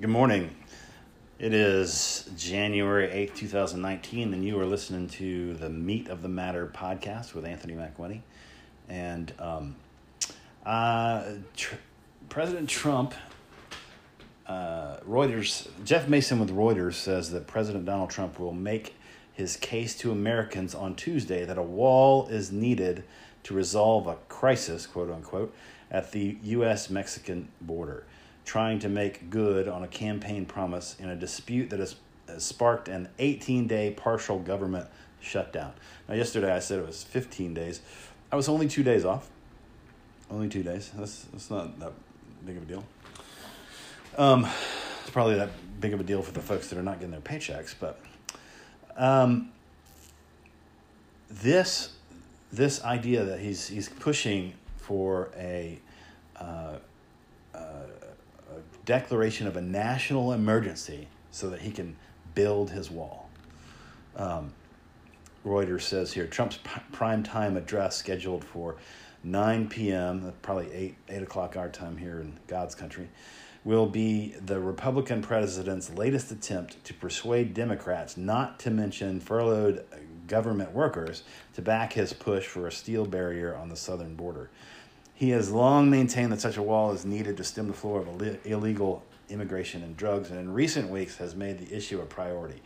Good morning. It is January 8th, 2019, and you are listening to the Meat of the Matter podcast with Anthony McWiney. And um, uh, tr- President Trump, uh, Reuters, Jeff Mason with Reuters says that President Donald Trump will make his case to Americans on Tuesday that a wall is needed to resolve a crisis, quote unquote, at the U.S. Mexican border trying to make good on a campaign promise in a dispute that has, has sparked an 18 day partial government shutdown. Now, yesterday I said it was 15 days. I was only two days off. Only two days. That's, that's not that big of a deal. Um, it's probably that big of a deal for the folks that are not getting their paychecks, but um, this this idea that he's he's pushing for a uh, declaration of a national emergency so that he can build his wall. Um, Reuters says here Trump's prime time address scheduled for 9 p.m., probably 8, 8 o'clock our time here in God's country, will be the Republican president's latest attempt to persuade Democrats not to mention furloughed government workers to back his push for a steel barrier on the southern border. He has long maintained that such a wall is needed to stem the flow of illegal immigration and drugs, and in recent weeks has made the issue a priority.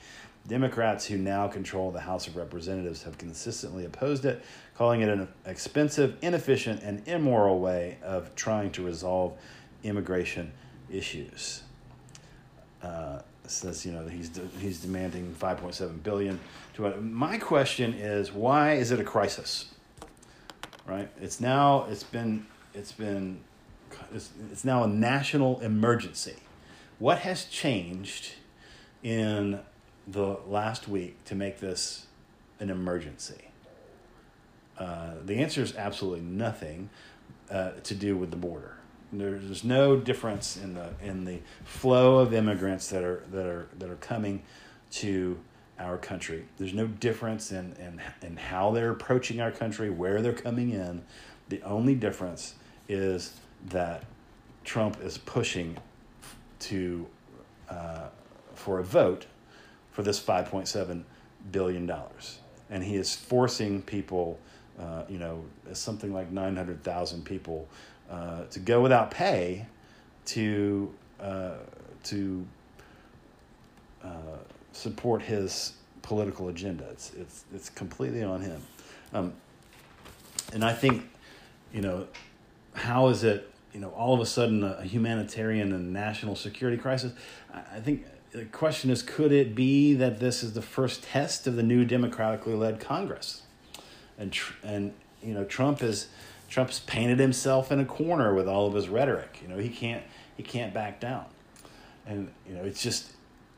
Democrats who now control the House of Representatives have consistently opposed it, calling it an expensive, inefficient, and immoral way of trying to resolve immigration issues. Uh, says you know he's de- he's demanding 5.7 billion. To my question is why is it a crisis? Right? It's now it's been it's been it's, it's now a national emergency. What has changed in the last week to make this an emergency? Uh, the answer is absolutely nothing uh, to do with the border. There's no difference in the in the flow of immigrants that are that are that are coming to our country. There's no difference in, in, in how they're approaching our country, where they're coming in. The only difference is that Trump is pushing to uh, for a vote for this 5.7 billion dollars, and he is forcing people, uh, you know, something like 900,000 people uh, to go without pay to uh, to uh, support his political agenda. It's it's it's completely on him. Um, and I think, you know, how is it, you know, all of a sudden a humanitarian and national security crisis? I think the question is, could it be that this is the first test of the new democratically led Congress? And and you know, Trump is Trump's painted himself in a corner with all of his rhetoric. You know, he can't he can't back down. And you know, it's just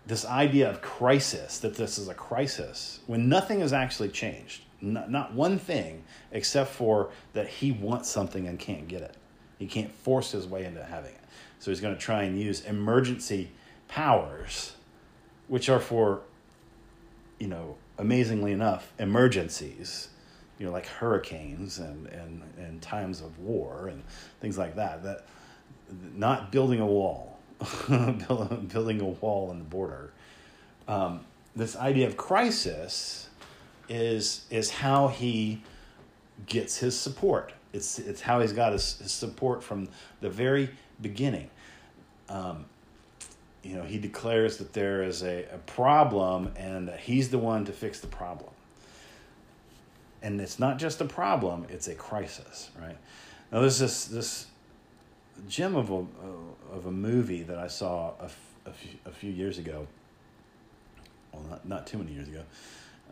this idea of crisis, that this is a crisis, when nothing has actually changed, not, not one thing, except for that he wants something and can't get it. He can't force his way into having it. So he's going to try and use emergency powers, which are for, you know, amazingly enough, emergencies, you know, like hurricanes and, and, and times of war and things like that, that not building a wall building a wall on the border. Um, this idea of crisis is is how he gets his support. It's it's how he's got his, his support from the very beginning. Um, you know, he declares that there is a, a problem and that he's the one to fix the problem. And it's not just a problem, it's a crisis, right? Now, there's this, this gem of a of a movie that I saw a, a, few, a few years ago. Well, not not too many years ago.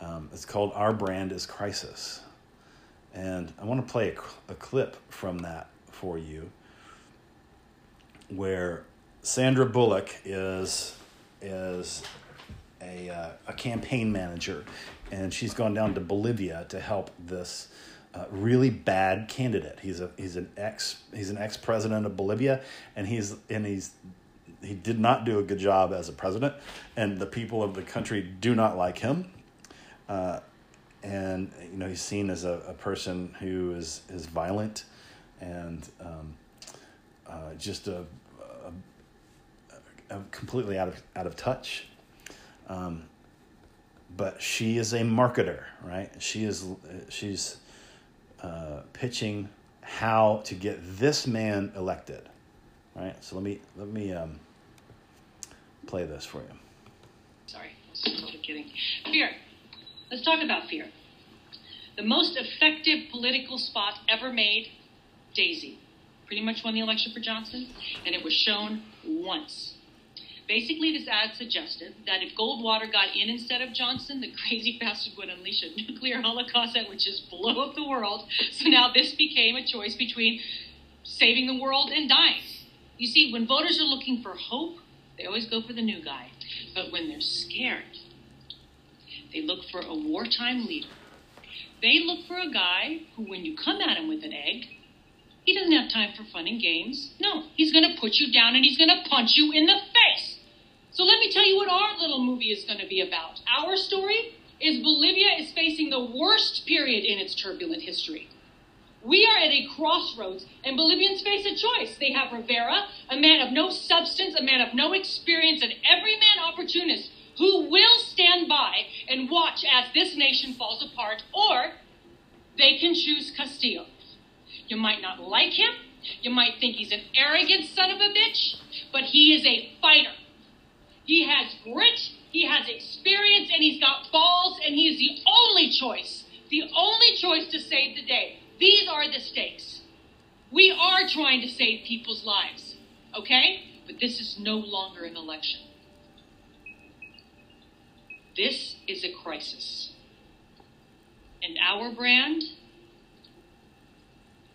Um, it's called Our Brand is Crisis, and I want to play a, a clip from that for you, where Sandra Bullock is is a uh, a campaign manager, and she's gone down to Bolivia to help this really bad candidate. He's a he's an ex he's an ex president of Bolivia, and he's and he's he did not do a good job as a president, and the people of the country do not like him. Uh, and you know he's seen as a, a person who is is violent and um, uh, just a, a, uh, completely out of out of touch. Um, but she is a marketer, right? She is she's uh, pitching how to get this man elected, right? So let me let me um, play this for you. Sorry, I was totally kidding. Fear. Let's talk about fear. The most effective political spot ever made, Daisy. Pretty much won the election for Johnson, and it was shown once. Basically, this ad suggested that if Goldwater got in instead of Johnson, the crazy bastard would unleash a nuclear holocaust that would just blow up the world. So now this became a choice between saving the world and dying. You see, when voters are looking for hope, they always go for the new guy. But when they're scared, they look for a wartime leader. They look for a guy who, when you come at him with an egg, he doesn't have time for fun and games. No, he's going to put you down and he's going to punch you in the face. So let me tell you what our little movie is going to be about. Our story is Bolivia is facing the worst period in its turbulent history. We are at a crossroads, and Bolivians face a choice. They have Rivera, a man of no substance, a man of no experience, an everyman opportunist who will stand by and watch as this nation falls apart, or they can choose Castillo. You might not like him, you might think he's an arrogant son of a bitch, but he is a fighter. He has grit, he has experience, and he's got balls, and he is the only choice, the only choice to save the day. These are the stakes. We are trying to save people's lives, okay? But this is no longer an election. This is a crisis. And our brand,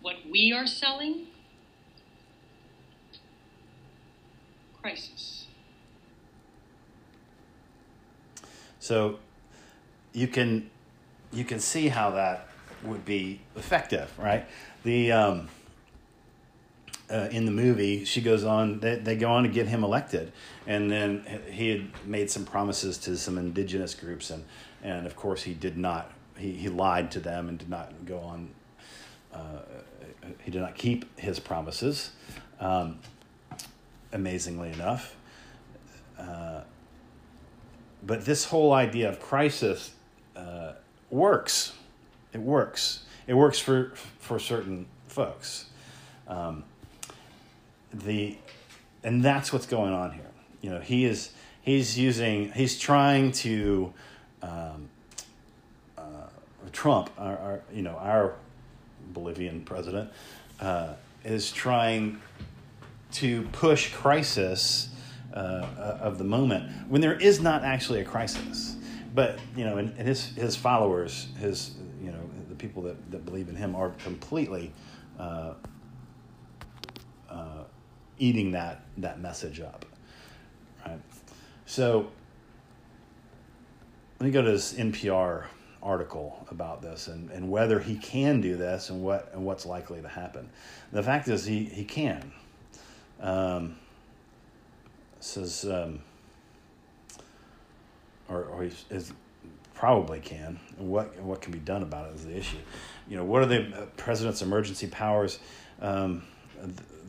what we are selling, crisis. So you can you can see how that would be effective, right? The um, uh, in the movie, she goes on. They, they go on to get him elected, and then he had made some promises to some indigenous groups, and and of course he did not. He he lied to them and did not go on. Uh, he did not keep his promises. Um, amazingly enough. Uh, but this whole idea of crisis uh, works. It works. It works for for certain folks. Um, the and that's what's going on here. You know, he is he's using he's trying to um, uh, Trump, our, our, you know our Bolivian president, uh, is trying to push crisis uh, of the moment when there is not actually a crisis. But you know, and, and his his followers, his you know, the people that, that believe in him are completely uh, uh, eating that that message up, right? So let me go to this NPR article about this and, and whether he can do this and what and what's likely to happen. The fact is he he can. Um, says um, or or he is probably can. What what can be done about it is the issue. You know, what are the uh, president's emergency powers? Um,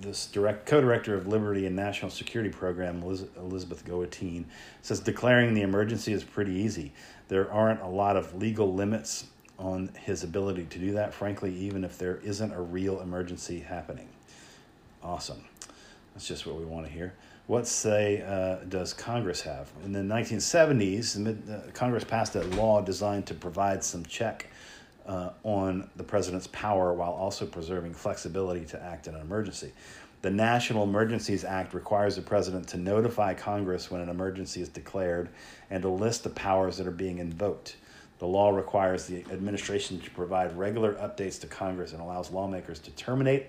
this direct co-director of Liberty and National Security Program, Elizabeth Goitein, says declaring the emergency is pretty easy. There aren't a lot of legal limits on his ability to do that. Frankly, even if there isn't a real emergency happening. Awesome. That's just what we want to hear. What say uh, does Congress have? In the 1970s, uh, Congress passed a law designed to provide some check uh, on the president's power while also preserving flexibility to act in an emergency. The National Emergencies Act requires the president to notify Congress when an emergency is declared and to list the powers that are being invoked. The law requires the administration to provide regular updates to Congress and allows lawmakers to terminate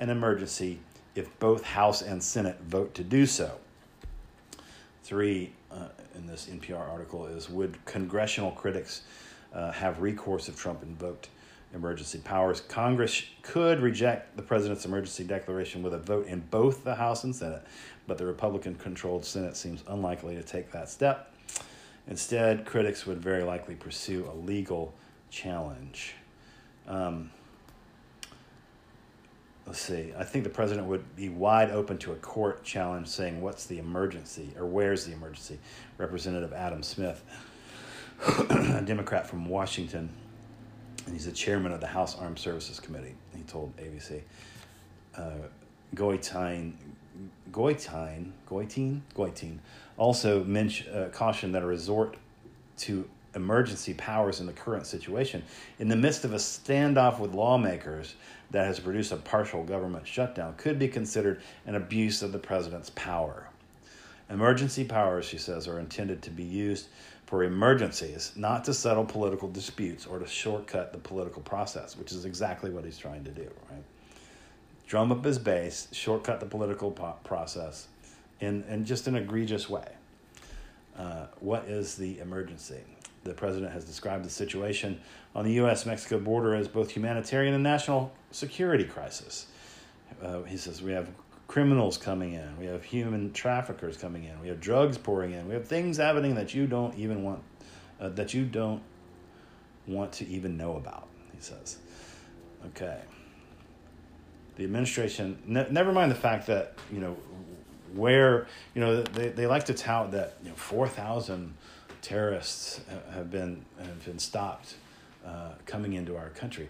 an emergency if both House and Senate vote to do so. Three uh, in this NPR article is Would congressional critics uh, have recourse if Trump invoked emergency powers. Congress could reject the president's emergency declaration with a vote in both the House and Senate, but the Republican controlled Senate seems unlikely to take that step. Instead, critics would very likely pursue a legal challenge. Um, let's see. I think the president would be wide open to a court challenge saying, "What's the emergency?" or "Where's the emergency?" Representative Adam Smith, a Democrat from Washington, and he's the chairman of the House Armed Services Committee. He told ABC. Uh, Goitein, Goitein, Goitein also mentioned, uh, cautioned that a resort to emergency powers in the current situation, in the midst of a standoff with lawmakers that has produced a partial government shutdown, could be considered an abuse of the president's power. Emergency powers, she says, are intended to be used for emergencies, not to settle political disputes or to shortcut the political process, which is exactly what he's trying to do, right? Drum up his base, shortcut the political po- process in, in just an egregious way. Uh, what is the emergency? The president has described the situation on the U.S. Mexico border as both humanitarian and national security crisis. Uh, he says we have criminals coming in, we have human traffickers coming in, we have drugs pouring in, we have things happening that you don't even want, uh, that you don't want to even know about. He says, okay. The administration, ne- never mind the fact that you know where you know they, they like to tout that you know four thousand terrorists have been have been stopped uh, coming into our country.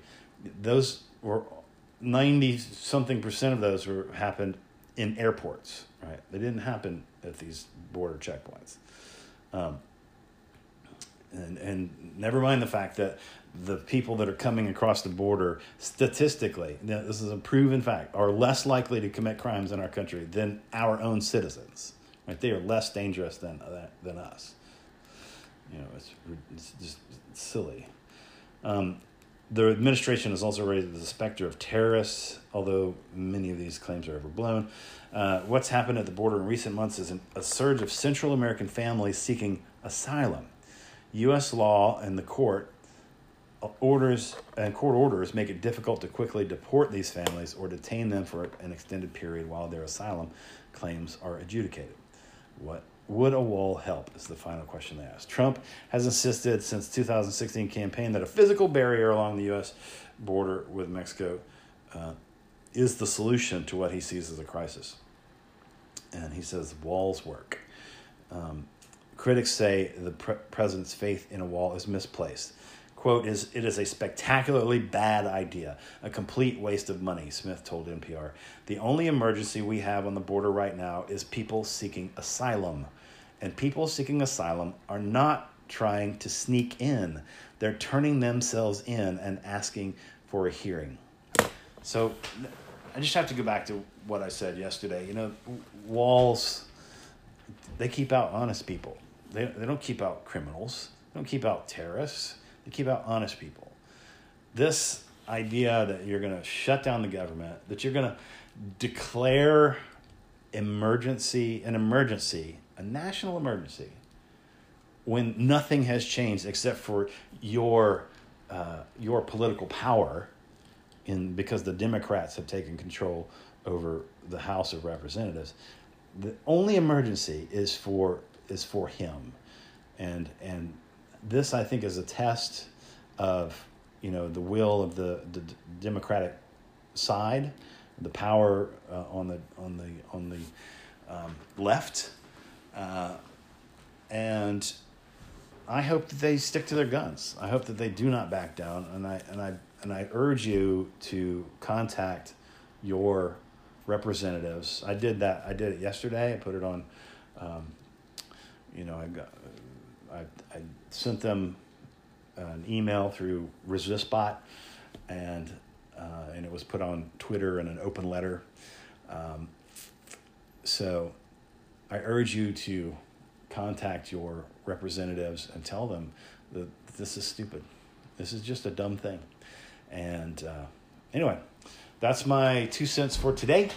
Those were ninety something percent of those were happened in airports. Right, they didn't happen at these border checkpoints. Um, and and never mind the fact that the people that are coming across the border statistically this is a proven fact are less likely to commit crimes in our country than our own citizens right they are less dangerous than than us you know it's, it's just silly. Um, the administration has also raised the specter of terrorists although many of these claims are overblown. Uh, what's happened at the border in recent months is an, a surge of central american families seeking asylum. U.s law and the court orders and court orders make it difficult to quickly deport these families or detain them for an extended period while their asylum claims are adjudicated. What would a wall help? Is the final question they asked. Trump has insisted since 2016 campaign that a physical barrier along the U.S. border with Mexico uh, is the solution to what he sees as a crisis. And he says walls work. Um, critics say the pre- president's faith in a wall is misplaced quote is it is a spectacularly bad idea a complete waste of money smith told npr the only emergency we have on the border right now is people seeking asylum and people seeking asylum are not trying to sneak in. They're turning themselves in and asking for a hearing. So i just have to go back to what i said yesterday. You know walls they keep out honest people. They, they don't keep out criminals. They don't keep out terrorists. They keep out honest people. This idea that you're going to shut down the government, that you're going to declare emergency, an emergency, a national emergency, when nothing has changed except for your uh, your political power, in because the Democrats have taken control over the House of Representatives. The only emergency is for is for him, and and this, I think, is a test of you know the will of the, the Democratic side, the power uh, on the on the on the um, left, uh, and I hope that they stick to their guns. I hope that they do not back down, and I and I and I urge you to contact your representatives. I did that. I did it yesterday. I put it on. Um, you know, I got I, I sent them an email through ResistBot, and uh, and it was put on Twitter in an open letter. Um, so I urge you to contact your representatives and tell them that this is stupid. This is just a dumb thing. And uh, anyway, that's my two cents for today.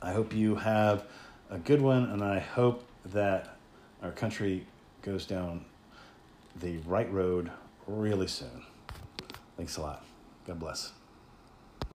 I hope you have a good one, and I hope that our country goes down the right road really soon. Thanks a lot. God bless.